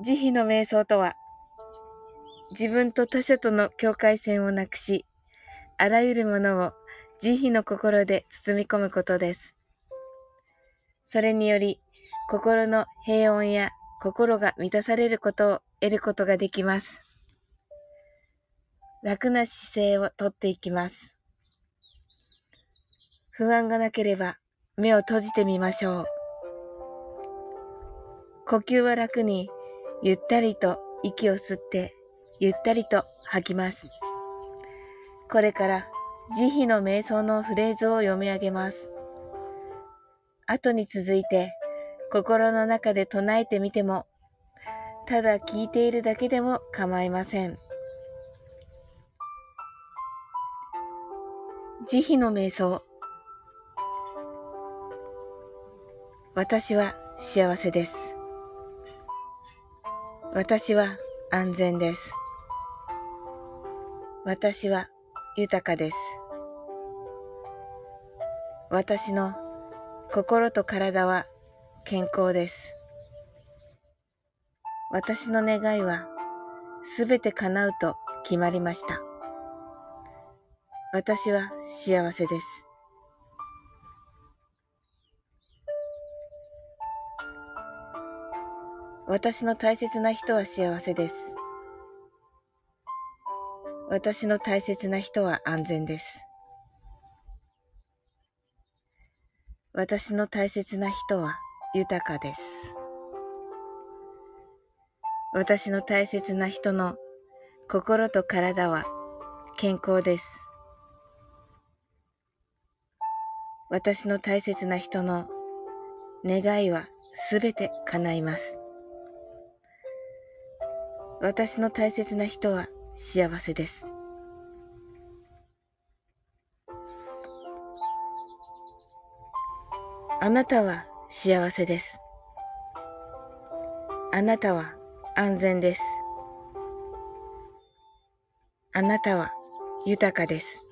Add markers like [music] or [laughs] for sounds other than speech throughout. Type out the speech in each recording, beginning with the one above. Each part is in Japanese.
慈悲の瞑想とは、自分と他者との境界線をなくし、あらゆるものを慈悲の心で包み込むことです。それにより、心の平穏や心が満たされることを得ることができます。楽な姿勢をとっていきます。不安がなければ目を閉じてみましょう。呼吸は楽にゆったりと息を吸ってゆったりと吐きます。これから慈悲の瞑想のフレーズを読み上げます。後に続いて心の中で唱えてみても、ただ聞いているだけでも構いません。慈悲の瞑想。私は幸せです。私は安全です。私は豊かです。私の心と体は健康です。私の願いはすべて叶うと決まりました。私は幸せです。私の大切な人は幸せです。私の大切な人は安全です。私の大切な人は豊かです。私の大切な人の心と体は健康です。私の大切な人の願いはすべて叶います。私の大切な人は幸せです。あなたは幸せです。あなたは安全です。あなたは豊かです。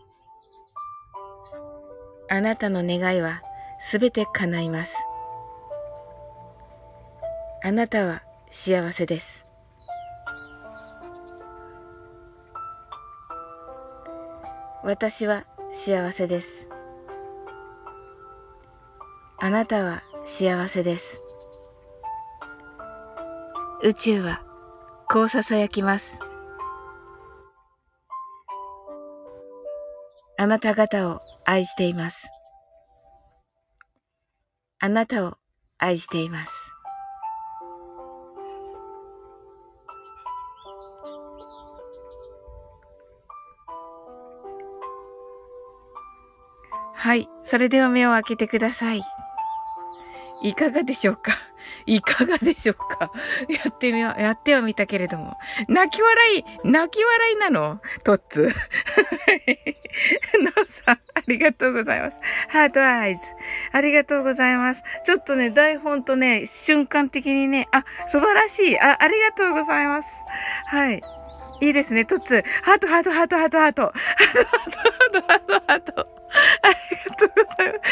あなたの願いはすべて叶います。あなたは幸せです。私は幸せです。あなたは幸せです。宇宙はこう囁きます。あなた方を愛しています。あなたを愛しています。はい。それでは目を開けてください。いかがでしょうか？[laughs] いかがでしょうか？[laughs] やってみよう、やってはみたけれども。泣き笑い、泣き笑いなの？トッツ。[laughs] ノーさん、ありがとうございます。 heart eyes。ありがとうございます。ちょっとね、台本とね、瞬間的にね、あ、素晴らしい。あ、ありがとうございます。はい。いいですね、トッツ。ハート、ハート、ハート、ハート、ハート。ハート、ハート、ハート、ハート。ありがとうございます。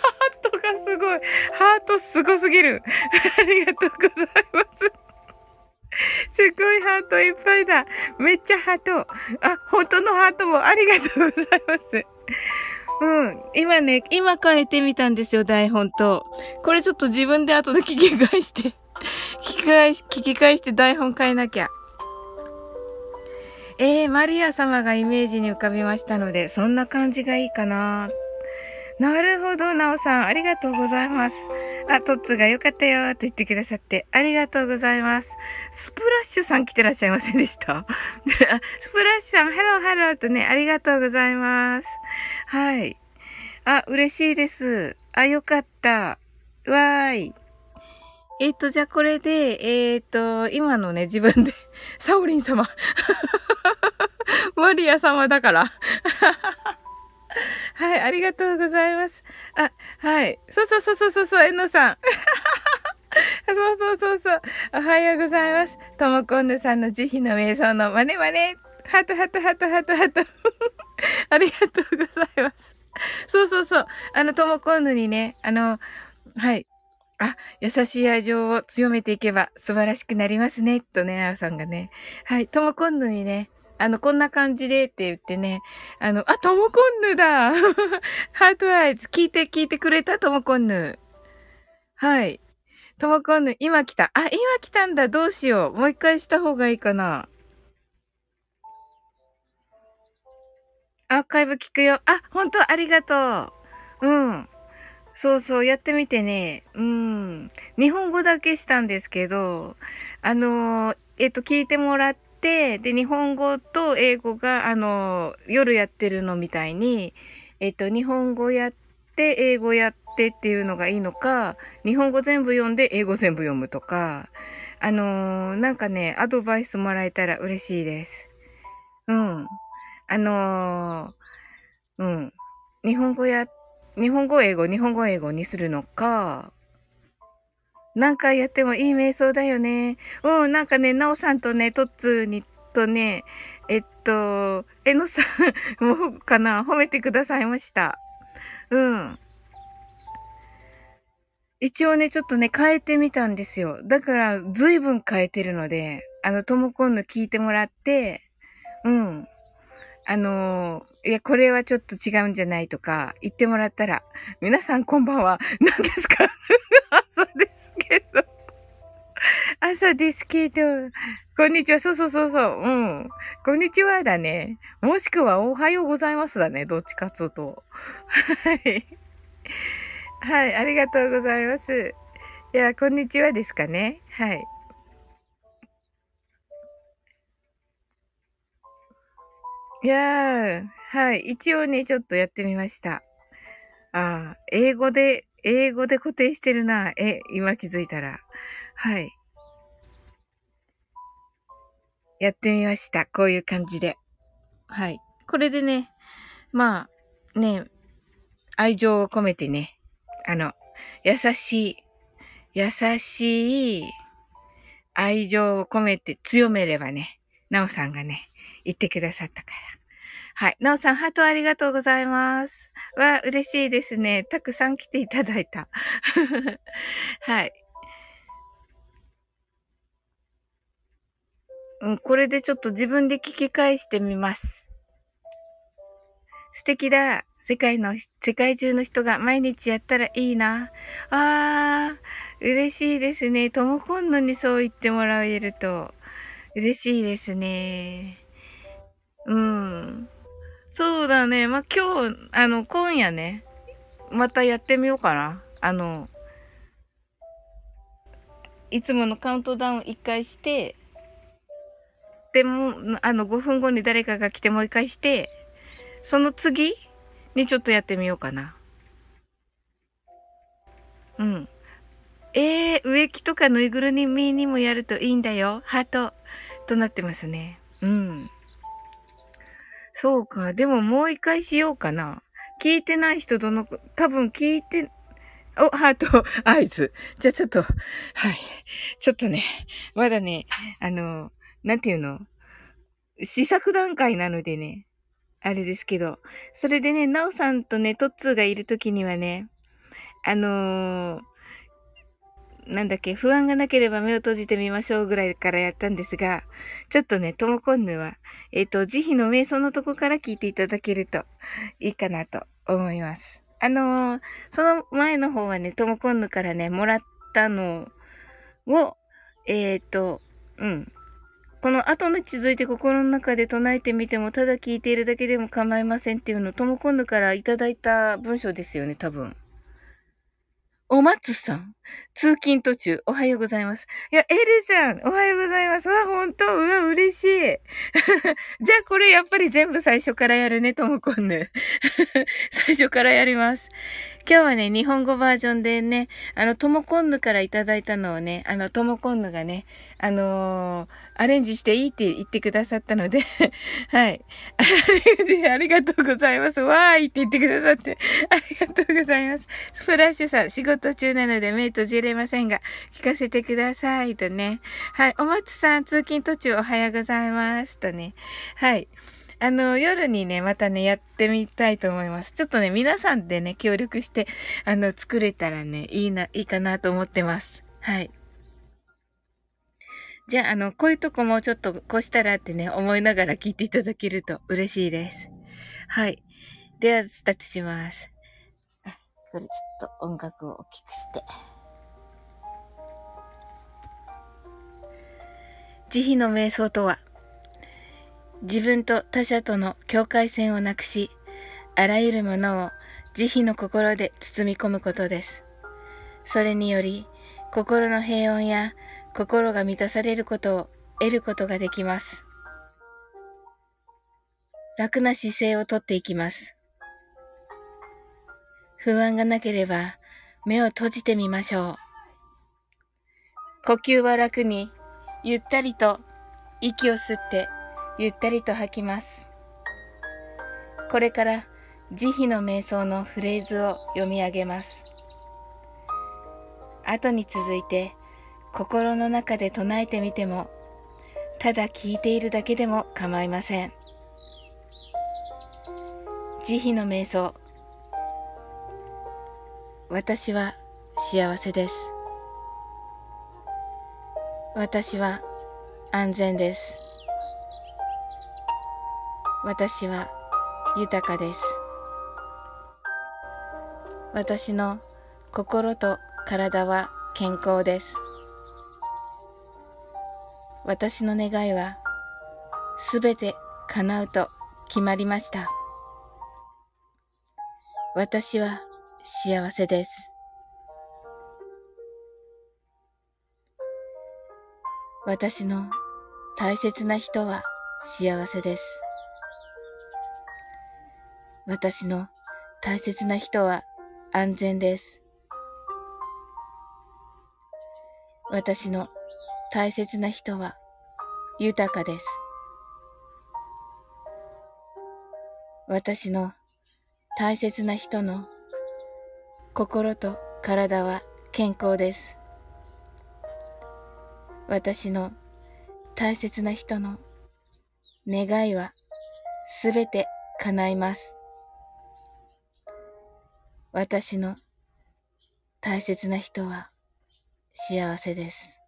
ハートがすごい。ハートすごすぎる。ありがとうございます。すごいハートいっぱいだ。めっちゃハート。あ、本当のハートもありがとうございます。うん。今ね、今変えてみたんですよ、台本と。これちょっと自分で後で聞き返して、聞き返し、聞き返して台本変えなきゃ。えー、マリア様がイメージに浮かびましたので、そんな感じがいいかな。なるほど、なおさん。ありがとうございます。あ、トッツが良かったよって言ってくださって、ありがとうございます。スプラッシュさん来てらっしゃいませんでした？[laughs] スプラッシュさん、ハローハローとね、ありがとうございます。はい。あ、嬉しいです。あ、よかった。わーい。えっ、ー、と、じゃあこれで、えっ、ー、と、今のね、自分で、[laughs] サオリン様。[laughs] マリア様だから。[laughs] はい、ありがとうございます。あ、はい。そうそうそうそうそう、えのさん。そうそうそうそう。おはようございます。ともこんぬさんの慈悲の瞑想の真似真似。ハトハトハトハトハト。ありがとうございます。そうそうそう。あの、ともこんぬにね、あの、はい。あ、優しい愛情を強めていけば素晴らしくなりますね。とね、あおさんがね。はい、とも今度にね、あの、こんな感じでって言ってね、あの、あ、ともこんぬだ [laughs] ハートアイズ、聞いて聞いてくれたともこんぬ。はい。ともこんぬ、今来た。あ、今来たんだ。どうしよう。もう一回した方がいいかな。アーカイブ聞くよ。あ、本当ありがとう。うん。そうそう、やってみてね。うん。日本語だけしたんですけど、あのえっと、聞いてもらって、で、日本語と英語が、あの夜やってるのみたいに、えっと、日本語やって、英語やってっていうのがいいのか、日本語全部読んで、英語全部読むとか、あのなんかね、アドバイスもらえたら嬉しいです。うん。あの、うん。日本語やって、日本語英語、日本語英語にするのか、何回やってもいい瞑想だよね。うん、なんかね、なおさんとね、トッツーにとね、えっと、えのさんもうかな褒めてくださいました。うん。一応ね、ちょっとね、変えてみたんですよ。だから、ずいぶん変えてるので、あの、ともこんの聞いてもらって、うん。あのー、いや、これはちょっと違うんじゃないとか言ってもらったら、皆さんこんばんは。何ですか？朝ですけど。朝ですけど。こんにちは。そうそうそうそう。うん。こんにちはだね。もしくはおはようございますだね。どっちかっつと。はい。はい。ありがとうございます。いや、こんにちはですかね。はい。いやー、はい。一応ね、ちょっとやってみました。ああ、英語で、英語で固定してるな。え、今気づいたら。はい。やってみました。こういう感じで。はい。これでね、まあ、ね、愛情を込めてね、あの、優しい、優しい愛情を込めて強めればね、なおさんがね、言ってくださったから。はい。なおさん、ハートありがとうございます。わ、嬉しいですね。たくさん来ていただいた。[laughs] はい。うん、これでちょっと自分で聞き返してみます。素敵だ。世界の、世界中の人が毎日やったらいいな。あー、嬉しいですね。ともこんのにそう言ってもらえると、嬉しいですね。うん。そうだね。まあ、今日、あの、今夜ね、またやってみようかな。あの、いつものカウントダウン一回して、でも、あの、5分後に誰かが来てもう一回して、その次にちょっとやってみようかな。うん。えー、植木とかぬいぐるみにもやるといいんだよ。ハート。となってますね。うん。そうか。でももう一回しようかな。聞いてない人どの、多分聞いて、お、ハート、[laughs] 合図。じゃあちょっと、はい。ちょっとね、まだね、あの、なんていうの？試作段階なのでね、あれですけど。それでね、なおさんとね、トッツーがいるときにはね、あのー、なんだっけ、不安がなければ目を閉じてみましょうぐらいからやったんですが、ちょっとね、ともこんぬは、えっ、ー、と、慈悲の瞑想のとこから聞いていただけるといいかなと思います。あのー、その前の方はね、ともこんぬからね、もらったのを、えっ、ー、と、うん。この後に続いて心の中で唱えてみても、ただ聞いているだけでも構いませんっていうのをともこんぬからいただいた文章ですよね、多分。お松さん。通勤途中、おはようございます。いや、エリさん、おはようございます。わ、ほんとうわ、嬉しい。[laughs] じゃあ、これやっぱり全部最初からやるね、ともこんぬ。[laughs] 最初からやります。今日はね、日本語バージョンでね、あの、ともこんぬからいただいたのをね、あの、ともこんぬがね、あのー、アレンジしていいって言ってくださったので [laughs] はい。[laughs] ありがとうございます。わーいって言ってくださって、ありがとうございます。フラッシュさん、仕事中なので目閉じれませんが、聞かせてください。とね。はい。お松さん、通勤途中おはようございます。とね。はい。あの、夜にね、またね、やってみたいと思います。ちょっとね、皆さんでね、協力して、あの、作れたらね、いいな、いいかなと思ってます。はい。じゃあ、あの、こういうとこもちょっとこうしたらってね、思いながら聞いていただけると嬉しいです。はい。では、スタートします。あ、これちょっと音楽を大きくして。慈悲の瞑想とは、自分と他者との境界線をなくし、あらゆるものを慈悲の心で包み込むことです。それにより、心の平穏や心が満たされることを得ることができます。楽な姿勢をとっていきます。不安がなければ目を閉じてみましょう。呼吸は楽に、ゆったりと息を吸ってゆったりと吐きます。これから慈悲の瞑想のフレーズを読み上げます。後に続いて心の中で唱えてみても、ただ聞いているだけでも構いません。慈悲の瞑想。私は幸せです。私は安全です。私は豊かです。私の心と体は健康です。私の願いはすべて叶うと決まりました。私は幸せです。私の大切な人は幸せです。私の大切な人は安全です。私の大切な人は豊かです。私の大切な人の心と体は健康です。私の大切な人の願いはすべて叶います。私の大切な人は幸せです。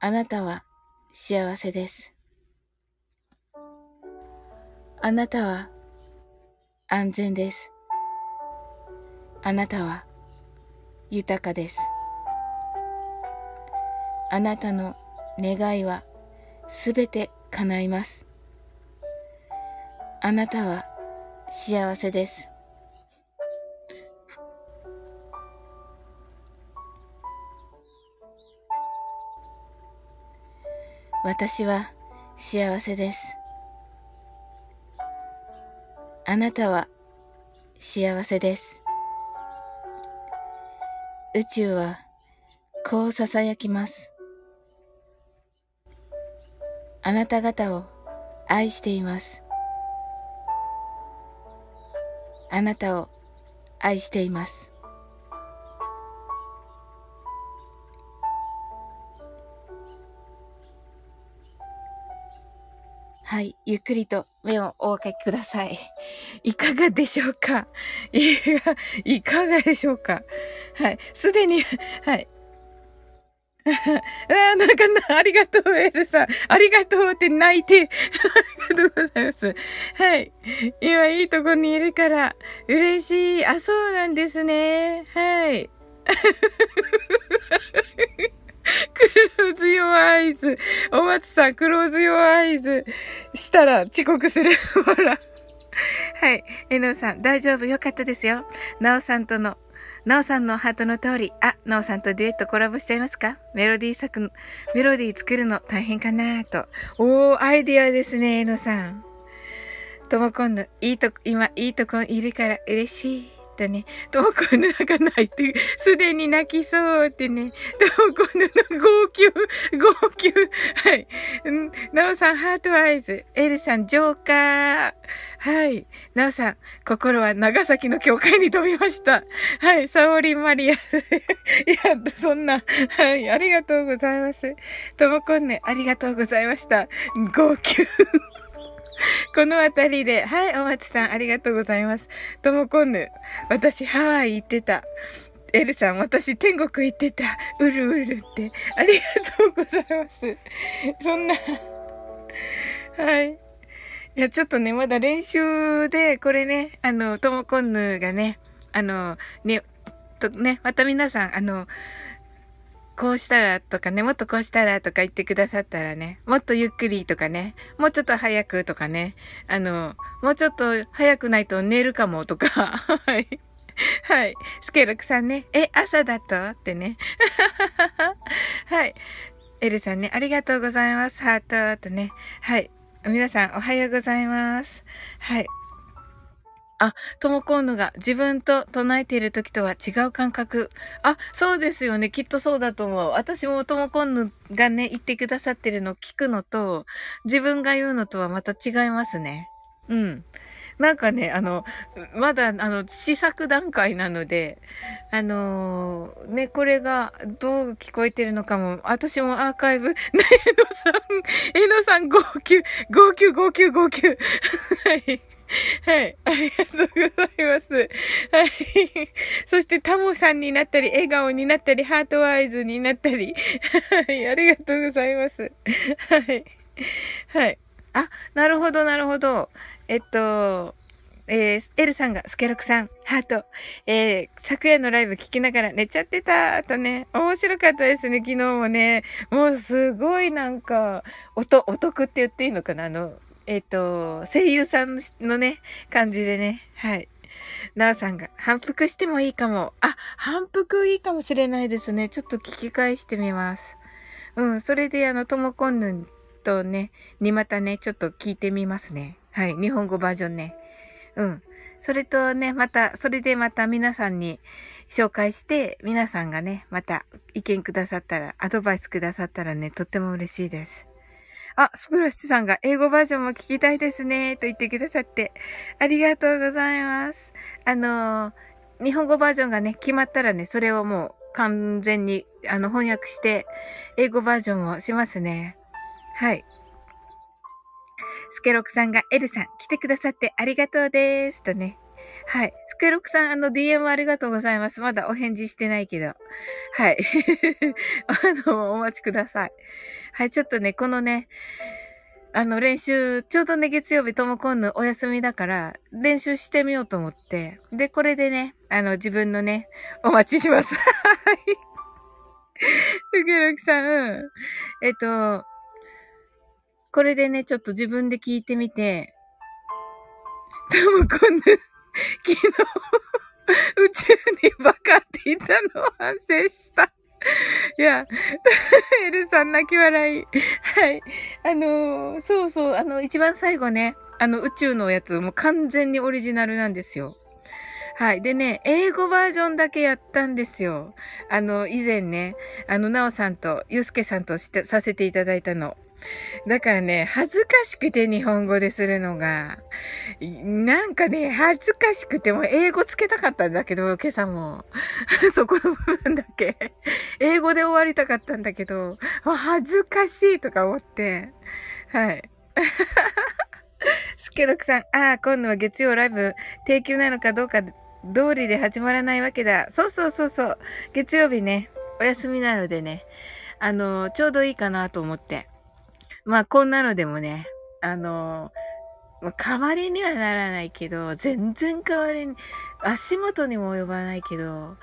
あなたは幸せです。あなたは安全です。あなたは豊かです。あなたの願いはすべて叶います。あなたは幸せです。私は幸せです。あなたは幸せです。宇宙はこう囁きます。あなた方を愛しています。あなたを愛しています。はい。ゆっくりと目をお開けください。いかがでしょうか？[laughs] いかいかがでしょうか？はい。すでに、はい。[laughs] あなんかな、ありがとう、エルさん。ありがとうって泣いて。ありがとうございます。はい。今いいとこにいるから、嬉しい。あ、そうなんですね。はい。[laughs] クローズヨアイズ。お松さん、クローズヨアイズしたら遅刻する。ほら。はい。えのさん、大丈夫よかったですよ。なおさんとの、なおさんのハートの通り、あ、なおさんとデュエットコラボしちゃいますか？メロディー作、メロディー作るの大変かな？と。おー、アイディアですね、えのさん。ともこんの、いいとこ、今、いいとこいるから嬉しい。ってね。ともこんぬが泣いて、すでに泣きそうってね。ともこんぬの号泣、号泣。はい。なおさん、ハートアイズ。エルさん、ジョーカー。はい。なおさん、心は長崎の教会に飛びました。はい。サオリンマリア。[laughs] いや、そんな。はい。ありがとうございます。ともこんぬ、ありがとうございました。号泣。[laughs] このあたりで、はい、お松さん、ありがとうございます。ともこんぬ、私、ハワイ行ってた。エルさん、私、天国行ってた。うるうるって。ありがとうございます。そんなはい。いや、ちょっとね、まだ練習で、これね、あの、ともこんぬがね、あの、ね、とね、また皆さん、あの、こうしたらとかね、もっとこうしたらとか言ってくださったらね、もっとゆっくりとかね、もうちょっと早くとかね、あの、もうちょっと早くないと寝るかもとか、[laughs] はい。はい。スケロクさんね、え、朝だと？ってね。[laughs] はい。エルさんね、ありがとうございます。ハートとね。はい。皆さん、おはようございます。はい。あ、ともこんのが自分と唱えている時とは違う感覚。あ、そうですよね。きっとそうだと思う。私もともこんぬがね、言ってくださってるの聞くのと、自分が言うのとはまた違いますね。うん。なんかね、あの、まだ、あの、試作段階なので、あのー、ね、これがどう聞こえてるのかも、私もアーカイブ、ね、えのさん、えのさん、号泣、号泣、号泣、号泣。はい。はい。ありがとうございます。はい。そして、タモさんになったり、笑顔になったり、ハートアイズになったり。はい。ありがとうございます。はい。はい。あ、なるほど、なるほど。えっと、えー、エルさんが、スケロクさん、ハート、えー、昨夜のライブ聞きながら寝ちゃってた、とね、面白かったですね、昨日もね。もうすごいなんか、音、お得って言っていいのかな？あの、えっ、ー、と、声優さんのね、感じでね、はい。なおさんが、反復してもいいかも。あ、反復いいかもしれないですね。ちょっと聞き返してみます。うん、それであの、ともこんぬんとね、にまたね、ちょっと聞いてみますね。はい、日本語バージョンね。うん。それとね、また、それでまた皆さんに紹介して、皆さんがね、また意見くださったら、アドバイスくださったらね、とっても嬉しいです。あ、スプラッシュさんが英語バージョンも聞きたいですね、と言ってくださって、ありがとうございます。あのー、日本語バージョンがね、決まったらね、それをもう完全に、あの、翻訳して、英語バージョンをしますね。はい。スケロクさんが、エルさん、来てくださってありがとうです。とね。はい。スケロクさん、あの、DM ありがとうございます。まだお返事してないけど。はい。[laughs] あの、お待ちください。はい、ちょっとね、このね、あの、練習、ちょうどね、月曜日ともこんぬお休みだから、練習してみようと思って。で、これでね、あの、自分のね、お待ちします。はい。スケロクさん、うん。えっと、これでね、ちょっと自分で聞いてみて、ともこんぬ、昨日、宇宙にバカって言ったのを反省した。いや、[laughs] エルさん泣き笑い。はい。あのー、そうそう、あの、一番最後ね、あの、宇宙のやつ、もう完全にオリジナルなんですよ。はい。でね、英語バージョンだけやったんですよ。あの、以前ね、あの、なおさんと、ゆうすけさんとして、させていただいたの。だからね、恥ずかしくて日本語でするのが、なんかね、恥ずかしくても英語つけたかったんだけど、今朝も。[laughs] そこの部分だけ。英語で終わりたかったんだけど、恥ずかしいとか思って。はい。[laughs] スケロクさん、ああ、今度は月曜ライブ定休なのかどうか通りで始まらないわけだ。そうそうそうそう。月曜日ね、お休みなのでね、あの、ちょうどいいかなと思って。まあ、こんなのでもね、あの代わりにはならないけど、全然代わりに、足元にも及ばないけど、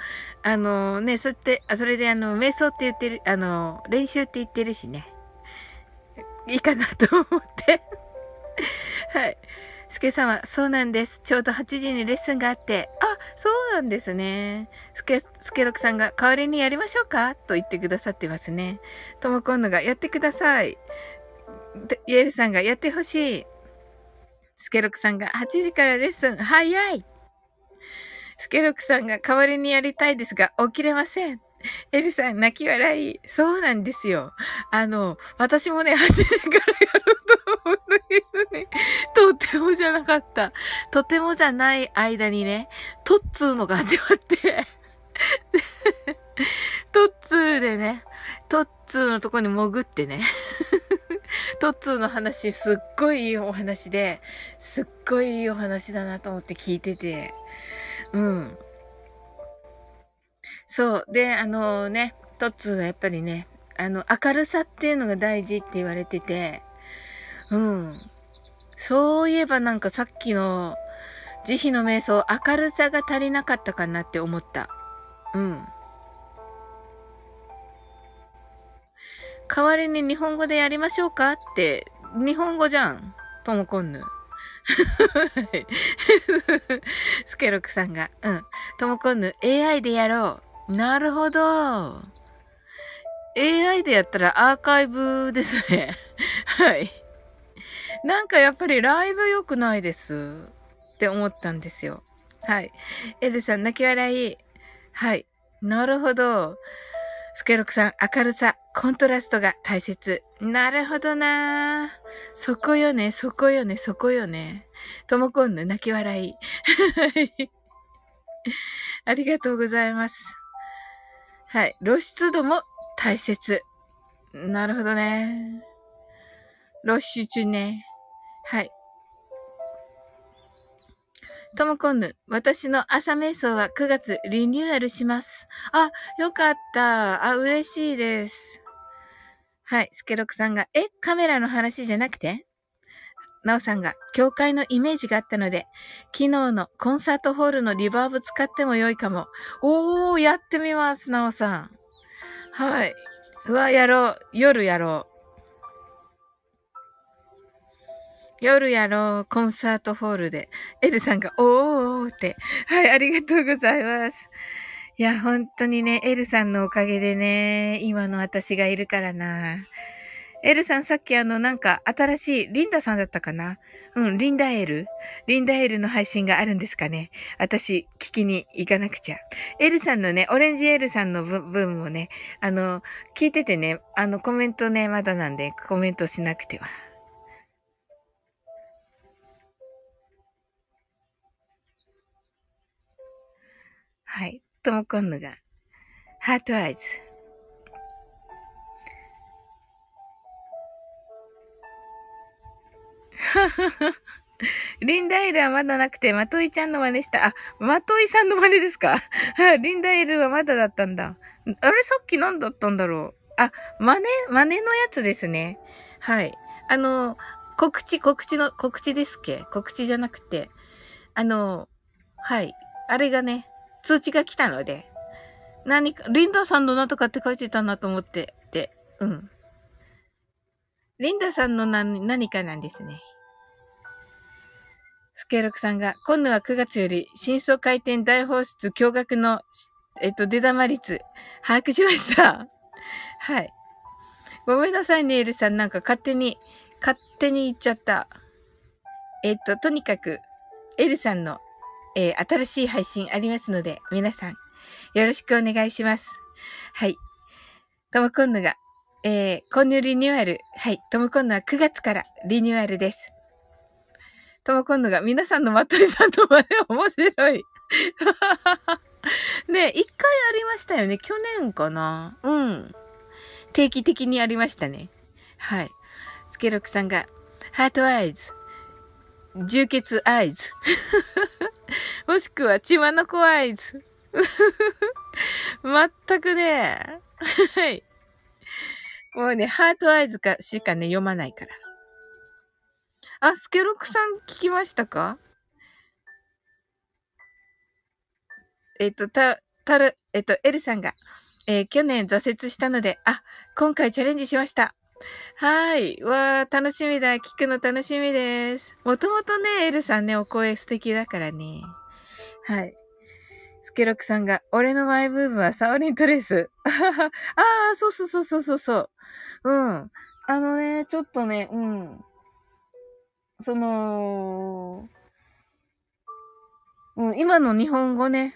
あのね、そって、あ、それであの、瞑想って言ってる、あの、練習って言ってるしね。いいかなと思って [laughs] はい。スケ様、そうなんです。ちょうど8時にレッスンがあって。あ、そうなんですね。スケ、スケロクさんが代わりにやりましょうか？と言ってくださってますね。とも今度がやってください。イエルさんがやってほしい。スケロクさんが8時からレッスン、早いスケロクさんが代わりにやりたいですが、起きれません。エルさん、泣き笑い。そうなんですよ。あの、私もね、8時からやろうと思うんだけどね、とてもじゃなかった。とてもじゃない間にね、トッツーのが始まってトッツーでね、トッツーのとこに潜ってねトッツーの話、すっごいいいお話で、すっごいいいお話だなと思って聞いてて、うん。そう。で、あのね、トッツーがやっぱりね、あの、明るさっていうのが大事って言われてて、うん。そういえばなんかさっきの慈悲の瞑想、明るさが足りなかったかなって思った。うん。代わりに日本語でやりましょうか？って、日本語じゃん。ともこんぬ。[laughs] スケロクさんが、うん。ともこんぬ、AI でやろう。なるほど。AI でやったらアーカイブですね。[laughs] はい。なんかやっぱりライブ良くないですって思ったんですよ。はい。エルさん、泣き笑い。はい。なるほど。スケロクさん、明るさ、コントラストが大切。なるほどなそこよね、そこよね、そこよね。ともこんぬ、泣き笑い。[laughs] ありがとうございます。はい。露出度も大切。なるほどね。露出ね。はい。ともこんぬ、私の朝瞑想は9月リニューアルします。あ、よかった。あ、嬉しいです。はい、スケロクさんが、え、カメラの話じゃなくて？なおさんが、教会のイメージがあったので、昨日のコンサートホールのリバーブ使っても良いかも。おー、やってみます、なおさん。はい。うわ、やろう。夜やろう夜やろう、コンサートホールで。エルさんが、おーって。はい、ありがとうございます。いや、本当にね、エルさんのおかげでね、今の私がいるからな。エルさんさっきあの、なんか、新しい、リンダさんだったかな？うん、リンダエルリンダエルの配信があるんですかね私、聞きに行かなくちゃ。エルさんのね、オレンジエルさんの分もね、あの、聞いててね、あの、コメントね、まだなんで、コメントしなくては。はい。ともこんぬが、ハートアイズ。リンダエルはまだなくて、まといちゃんの真似した。あ、まといさんの真似ですか？[laughs] リンダエルはまだだったんだ。あれさっき何だったんだろう？あ、真似真似のやつですね。はい。あの、告知、告知の、告知ですっけ？告知じゃなくて。あの、はい。あれがね、通知が来たので、何か、リンダさんのなんとかって書いてたなと思って、で、うん。リンダさんの何、何かなんですね。スケロクさんが、今度は9月より、新装回転大放出驚愕の、えっと、出玉率、把握しました。[laughs] はい。ごめんなさいね、エルさん。なんか勝手に、勝手に言っちゃった。えっと、とにかく、エルさんのえー、新しい配信ありますので、皆さん、よろしくお願いします。はい。ともこんぬが、えー、購入リニューアル。はい。ともこんぬは9月からリニューアルです。ともこんぬが、皆さんのまっとりさんの真似面白い。ね一回ありましたよね。去年かなうん。定期的にありましたね。はい。スケロクさんが、 heart eyes。充血 eyes。[laughs] もしくは、血まなこ eyes。全くね、[laughs] はい。もうね、 heart eyes としかね、読まないから。あ、スケロクさん聞きましたか？えっ、と、た、たる、えっ、と、エルさんが、えー、去年挫折したので、あ、今回チャレンジしました。はい。わー、楽しみだ。聞くの楽しみです。もともとね、エルさんね、お声素敵だからね。はい。スケロクさんが、俺のマイブームはサオリントレス。[laughs] ああ、そうそうそうそうそうそう。うん。あのね、ちょっとね、うん。その、うん、今の日本語ね、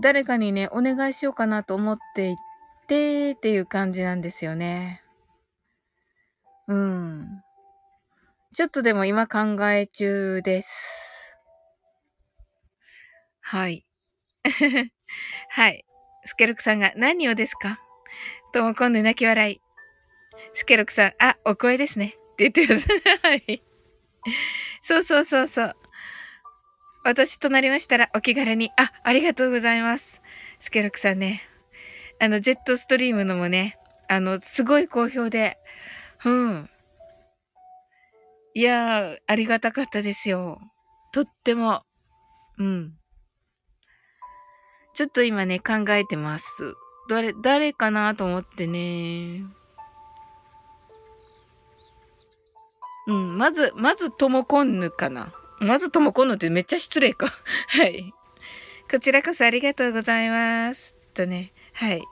誰かにね、お願いしようかなと思っていて、っていう感じなんですよね。うん。ちょっとでも今考え中です。はい。[laughs] はい。スケロクさんが何をですか？とも今度泣き笑い。スケロクさん、あ、お声ですね。って言ってます。[laughs] はい。そうそうそうそう。私となりましたらお気軽に。あ、ありがとうございます。スケロクさんね。あの、ジェットストリームのもね、あの、すごい好評で。うん。いやー、ありがたかったですよ。とっても。うん。ちょっと今ね、考えてます。誰、誰かなと思ってね。うん、まず、まず、ともこんぬかな。まずともこんぬってめっちゃ失礼か。[laughs] はい。こちらこそありがとうございます。とね。はい。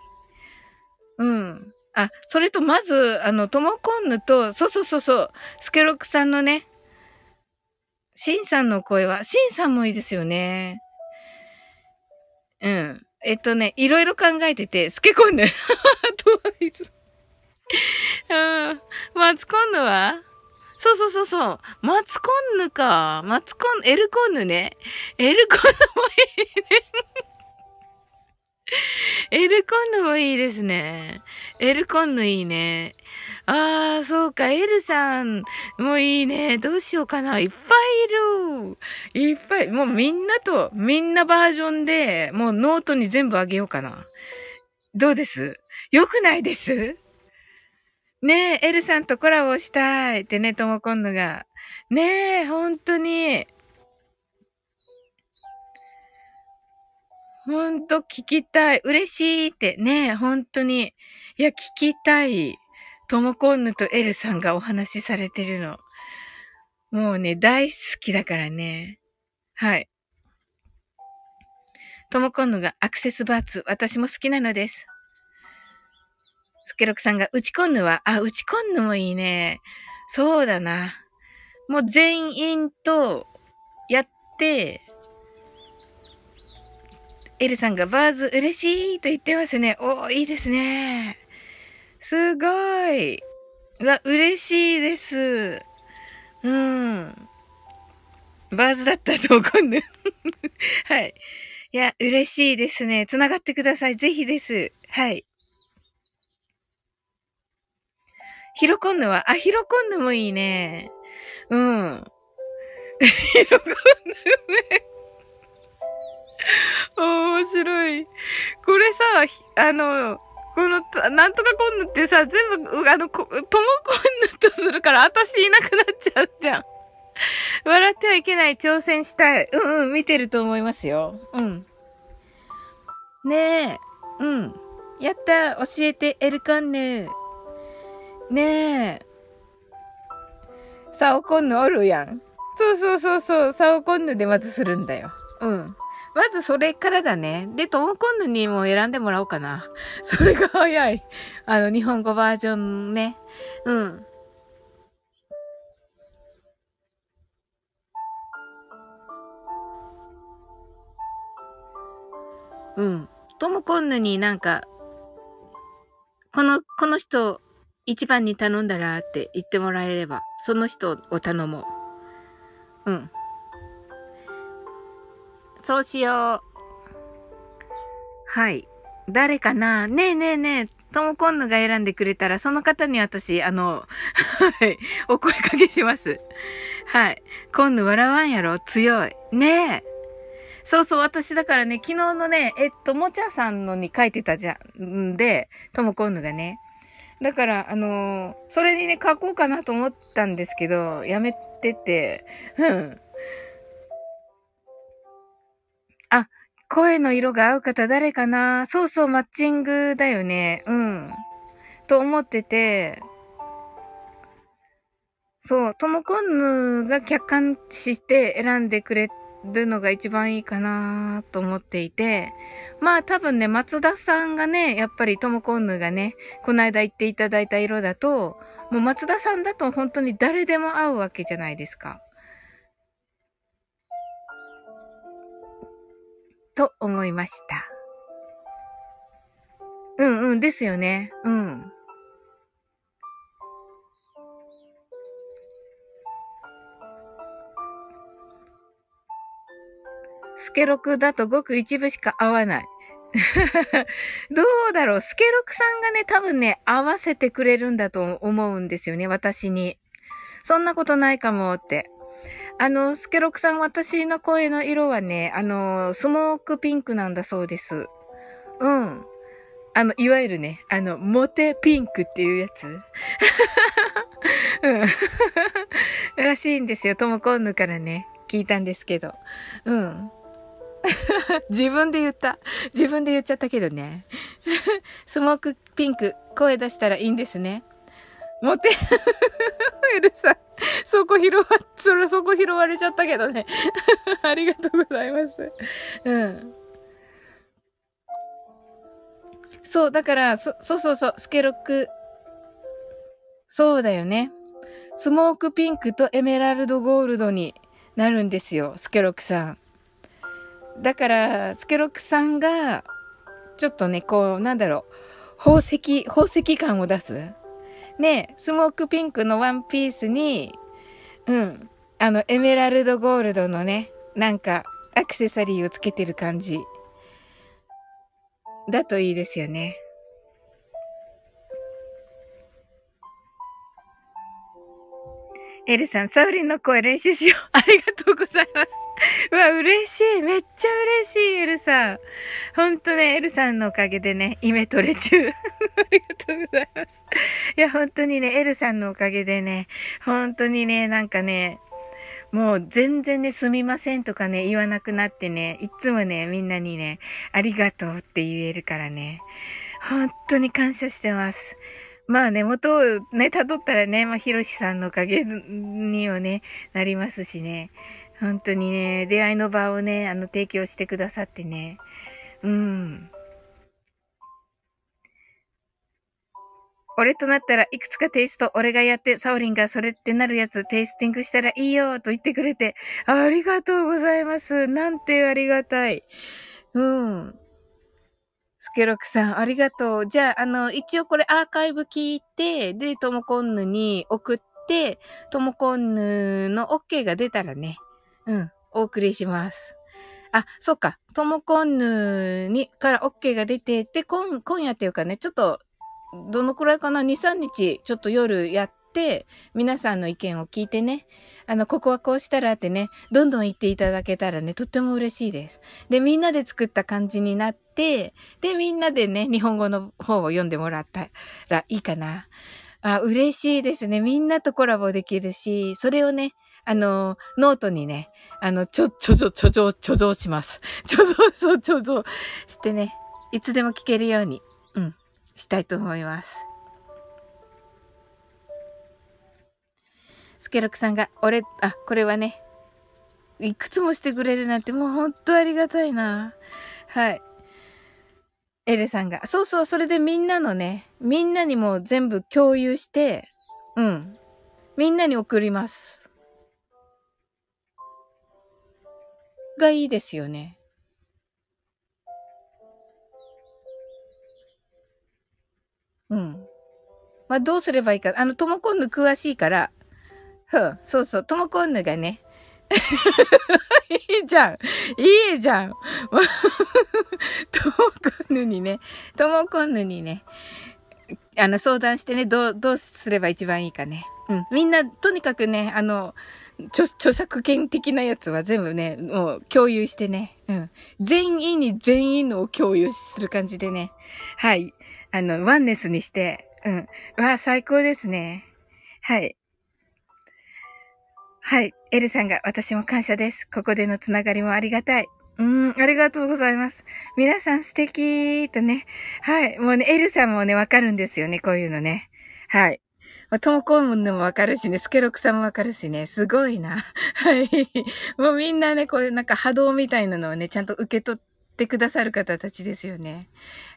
うん。あ、それとまず、あの、ともこんぬと、そうそうそうそう、スケロクさんのね、シンさんの声は、シンさんもいいですよね。うん。えっとね、いろいろ考えてて、スケコンヌ。トワイス。うん。マツコンヌは？そうそうそうそう。マツコンヌか。マツコン、エルコンヌね。エルコンヌもいいね。[laughs] エルコンヌもいいですね。エルコンヌいいね。ああ、そうか。エルさんもいいね。どうしようかな。いっぱいいる。いっぱい。もうみんなと、みんなバージョンで、もうノートに全部あげようかな。どうです？よくないです？ねえ、エルさんとコラボしたいってね、ともこんぬが。ねえ、本当に。ほんと聞きたい。嬉しいってね、本当に。いや、聞きたい。ともこんぬとエルさんがお話しされてるの。もうね、大好きだからね。はい。ともこんぬがアクセスバーツ、私も好きなのです。スケロクさんが、打ちこんぬは、あ、打ちこんぬもいいね。そうだな。もう全員とやって、エルさんがバーズ嬉しいと言ってますね。おーいいですね。すごい。うわ、嬉しいです。うん。バーズだったと怒んぬ。[laughs] はい。いや、嬉しいですね。繋がってください。ぜひです。はい。ヒロコンヌは、あ、ヒロコンヌもいいね。うん。ヒロコンヌね。[laughs] 面白い。これさ、あの、この、なんとかコンヌってさ、全部、あの、ともコンヌとするから、私いなくなっちゃうじゃん。[laughs] 笑ってはいけない、挑戦したい。うんうん、見てると思いますよ。うん。ねえ。うん。やった、教えて、エルカンヌ。ねえ。サオコンヌおるやん。そうそうそうそう、サオコンヌでまずするんだよ。うん。まずそれからだね。で、トモコンヌにも選んでもらおうかな。[laughs] それが早い。あの、日本語バージョンね。うん。うん。トモコンヌになんか、この、この人、一番に頼んだらって言ってもらえれば、その人を頼もう。うん。そうしよう。はい。誰かな？ねえねえねえ、ともこんぬが選んでくれたら、その方に私、あの、はい、お声かけします。はい。こんぬ笑わんやろ？強い。ねえ。そうそう、私だからね、昨日のね、えっと、もちゃさんのに書いてたじゃん。で、ともこんぬがね。だから、あのー、それにね、書こうかなと思ったんですけど、やめてて、うん。あ、声の色が合う方誰かな？そうそう、マッチングだよね。うん。と思ってて、そう、ともこんぬが客観視して選んでくれるのが一番いいかなと思っていて、まあ多分ね、松田さんがね、やっぱりともこんぬがね、この間言っていただいた色だと、もう松田さんだと本当に誰でも合うわけじゃないですか。と思いました。うんうんですよね。うん。スケロクだとごく一部しか合わない。[laughs] どうだろうスケロクさんがね、多分ね、合わせてくれるんだと思うんですよね、私に。そんなことないかもって。あの、スケロクさん、私の声の色はね、あの、スモークピンクなんだそうです。うん。あの、いわゆるね、あの、モテピンクっていうやつうん。[laughs] らしいんですよ。トモコンヌからね、聞いたんですけど。うん。[laughs] 自分で言った。自分で言っちゃったけどね。[laughs] スモークピンク、声出したらいいんですね。モテ、[laughs] エルさん、そこ拾わ、それそこ拾われちゃったけどね。[laughs] ありがとうございます。うん。そう、だから、そ、そうそうそう、スケロック。そうだよね。スモークピンクとエメラルドゴールドになるんですよ、スケロックさん。だから、スケロックさんが、ちょっとね、こう、なんだろう、宝石、宝石感を出す。ね、スモークピンクのワンピースに、うん、あの、エメラルドゴールドのね、なんか、アクセサリーをつけてる感じ。だといいですよね。エルさん、サウリンの声練習しよう。[laughs] ありがとうございます。うわ、嬉しい。めっちゃ嬉しい、エルさん。ほんとね、エルさんのおかげでね、イメトレ中。[laughs] [laughs] ありがとうございます。いや、本当にね、エルさんのおかげでね、本当にね、なんかね、もう全然ね、すみませんとかね、言わなくなってね、いつもね、みんなにね、ありがとうって言えるからね、本当に感謝してます。まあね、元をね、辿ったらね、まあ、ひろしさんのおかげにはね、なりますしね。本当にね、出会いの場をね、あの、提供してくださってね。うん。俺となったらいくつかテイスト俺がやって、サオリンがそれってなるやつテイスティングしたらいいよと言ってくれて、ありがとうございます。なんてありがたい。うん。スケロクさん、ありがとう。じゃあ、あの、一応これアーカイブ聞いて、で、ともこんぬに送って、ともこんぬの OK が出たらね、うん、お送りします。あ、そうか。ともこんぬに、から OK が出てて、今、今夜っていうかね、ちょっと、どのくらいかな ?2、3日、ちょっと夜やって、皆さんの意見を聞いてね、あの、ここはこうしたらってね、どんどん言っていただけたらね、とっても嬉しいです。で、みんなで作った感じになって、で、みんなでね、日本語の方を読んでもらったらいいかな。あ、嬉しいですね。みんなとコラボできるし、それをね、あの、ノートにね、あの、ちょ、ちょ、ちょ、ちょ、ちょ、ちょ、ちょします。[laughs] ちょ、そう、そう、ちょ、ちょ、してね、いつでも聞けるように、うん、したいと思います。スケロクさんが、俺、あ、これはね、いくつもしてくれるなんてもうほんとありがたいな。はい。エレさんが、そうそう、それでみんなのね、みんなにも全部共有して、うん。みんなに送ります。がいいですよね。うん。まあ、どうすればいいか。あの、ともこんぬ詳しいから、うん、そうそう、ともこんぬがね。[laughs] いいじゃん。いいじゃん。ともこんぬにね、ともこんぬにね、あの、相談してね、どう、どうすれば一番いいかね。うん。みんな、とにかくね、あの、著著作権的なやつは全部ね、もう共有してね。うん。全員に全員のを共有する感じでね。はい。あの、ワンネスにして、うん。わあ、最高ですね。はい。はい。エルさんが私も感謝です。ここでのつながりもありがたい。うん、ありがとうございます。皆さん素敵とね。はい。もうね、エルさんもね、わかるんですよね、こういうのね。はい。トモコームンでもわかるしね、スケロクさんもわかるしね、すごいな。はい。もうみんなね、こういうなんか波動みたいなのをね、ちゃんと受け取って、ってくださる方たちですよね。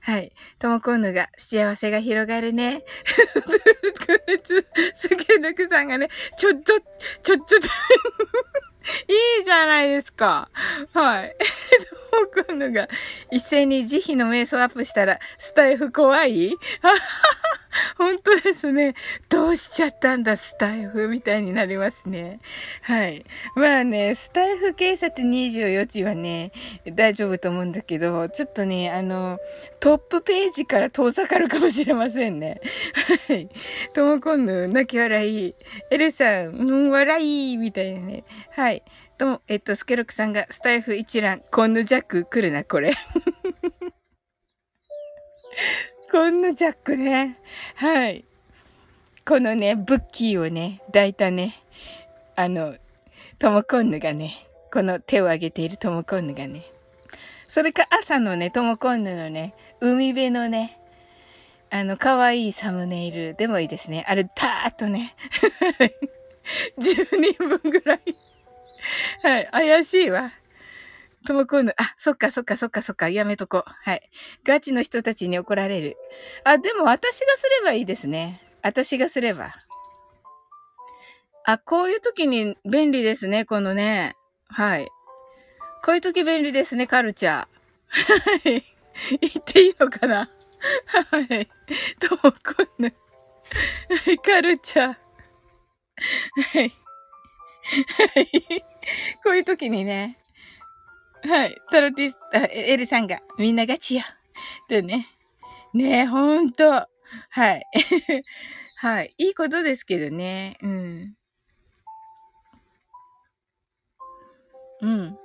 はい。ともこんぬが幸せが広がるね。[laughs] すげえぬくさんがね、ちょ、ちょ、ちょ、ちょ、[laughs] いいじゃないですか。はい。ともコンヌが一斉に慈悲の瞑想アップしたら、スタイフ怖い？あはは本当ですね。どうしちゃったんだ、スタイフみたいになりますね。はい。まあね、スタイフ警察24時はね、大丈夫と思うんだけど、ちょっとね、あの、トップページから遠ざかるかもしれませんね。はい。ともこんぬ、泣き笑い。エルさん、うん、笑いみたいなね。はい。とも、えっと、スケロクさんがスタイフ一覧、コンヌジャック来るな、これ。コンヌジャックね。はい。このね、ブッキーをね、抱いたね、あの、トモコンヌがね、この手を挙げているトモコンヌがね。それか朝のね、トモコンヌのね、海辺のね、あの、可愛いサムネイルでもいいですね。あれ、たーっとね、[laughs] 10人分ぐらいはい、怪しいわ。ともこんぬ、あ、そっかそっかそっかそっか、やめとこう。はい。ガチの人たちに怒られる。あ、でも私がすればいいですね。私がすれば。あ、こういう時に便利ですね、このね。はい。こういう時便利ですね、カルチャー。はい。言っていいのかなはい。ともこんぬ。はい、カルチャー。はい。はい。[laughs] こういう時にね。はい。タロティス、エルさんが、みんなガチよ。とね。ねえ、ほんと。はい。[laughs] はい。いいことですけどね。うん。うん。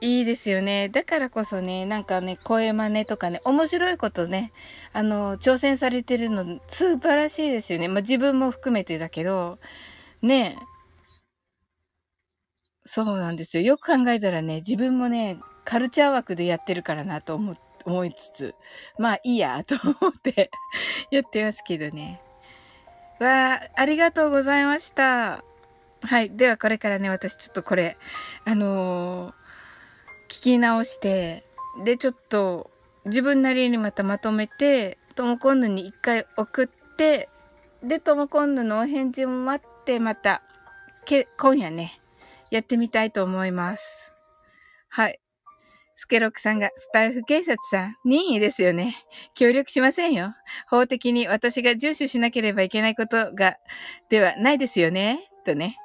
いいですよね。だからこそね、なんかね、声真似とかね、面白いことね、あの、挑戦されてるの、素晴らしいですよね。まあ、自分も含めてだけど、ねえそうなんですよ。よく考えたらね、自分もね、カルチャー枠でやってるからなと思、思いつつ、まあいいや、と思って [laughs] やってますけどね。わあ、ありがとうございました。はい。ではこれからね、私ちょっとこれ、あのー、聞き直して、で、ちょっと自分なりにまたまとめて、ともこんぬに一回送って、で、ともこんぬのお返事を待って、また、け、今夜ね、やってみたいと思います。はい。スケロックさんがスタイフ警察さん、任意ですよね。協力しませんよ。法的に私が遵守しなければいけないことが、ではないですよね。とね。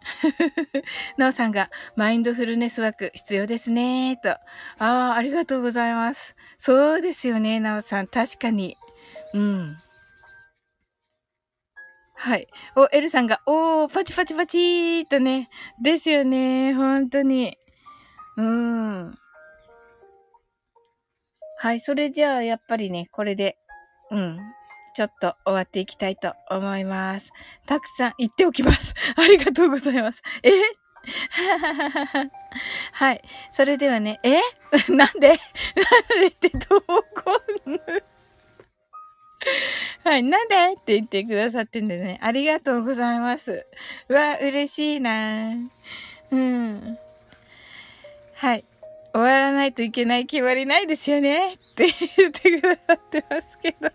[laughs] なおさんが、マインドフルネス枠必要ですね。と。ああ、ありがとうございます。そうですよね、なおさん。確かに。うん。はい。お、エルさんが、おー、パチパチパチーとね。ですよね。本当に。うーん。はい。それじゃあ、やっぱりね、これで、うん。ちょっと終わっていきたいと思います。たくさん言っておきます。[laughs] ありがとうございます。え？[laughs] はい。それではね、え？[laughs] なんで？なんでってどこはい。なんで？って言ってくださってんでね。ありがとうございます。うわ、嬉しいなうん。はい。終わらないといけない決まりないですよね。って言ってくださってますけど。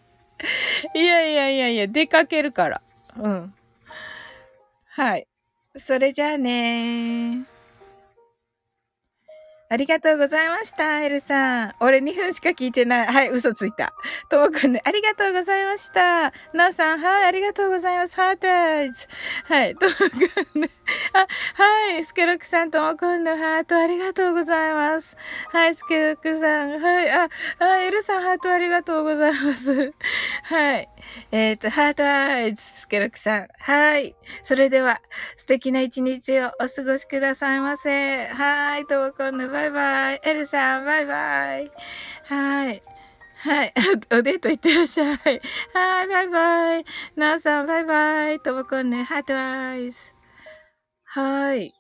いやいやいやいや、出かけるから。うん。はい。それじゃあねー。ありがとうございました、エルさん。俺2分しか聞いてない。はい、嘘ついた。ともくんね、ありがとうございました。なおさん、はい、ありがとうございます。ハートアイズ。はい、ともくんね。あ、はい、スケロクさん、ともくんのハートありがとうございます。はい、スケロクさん、はい、あ、あ、エルさん、ハートありがとうございます。はい。えっ、ー、と、ハートアイズ、スケロクさん。はい。それでは、素敵な一日をお過ごしくださいませ。はい。ともこんのバイバイバイ。エルさん、バイバイ。はい。はい。[laughs] おデート行ってらっしゃい。はい。バイバイ。なおさん、バイバイ。ともこんね、ハートアイズ。はい。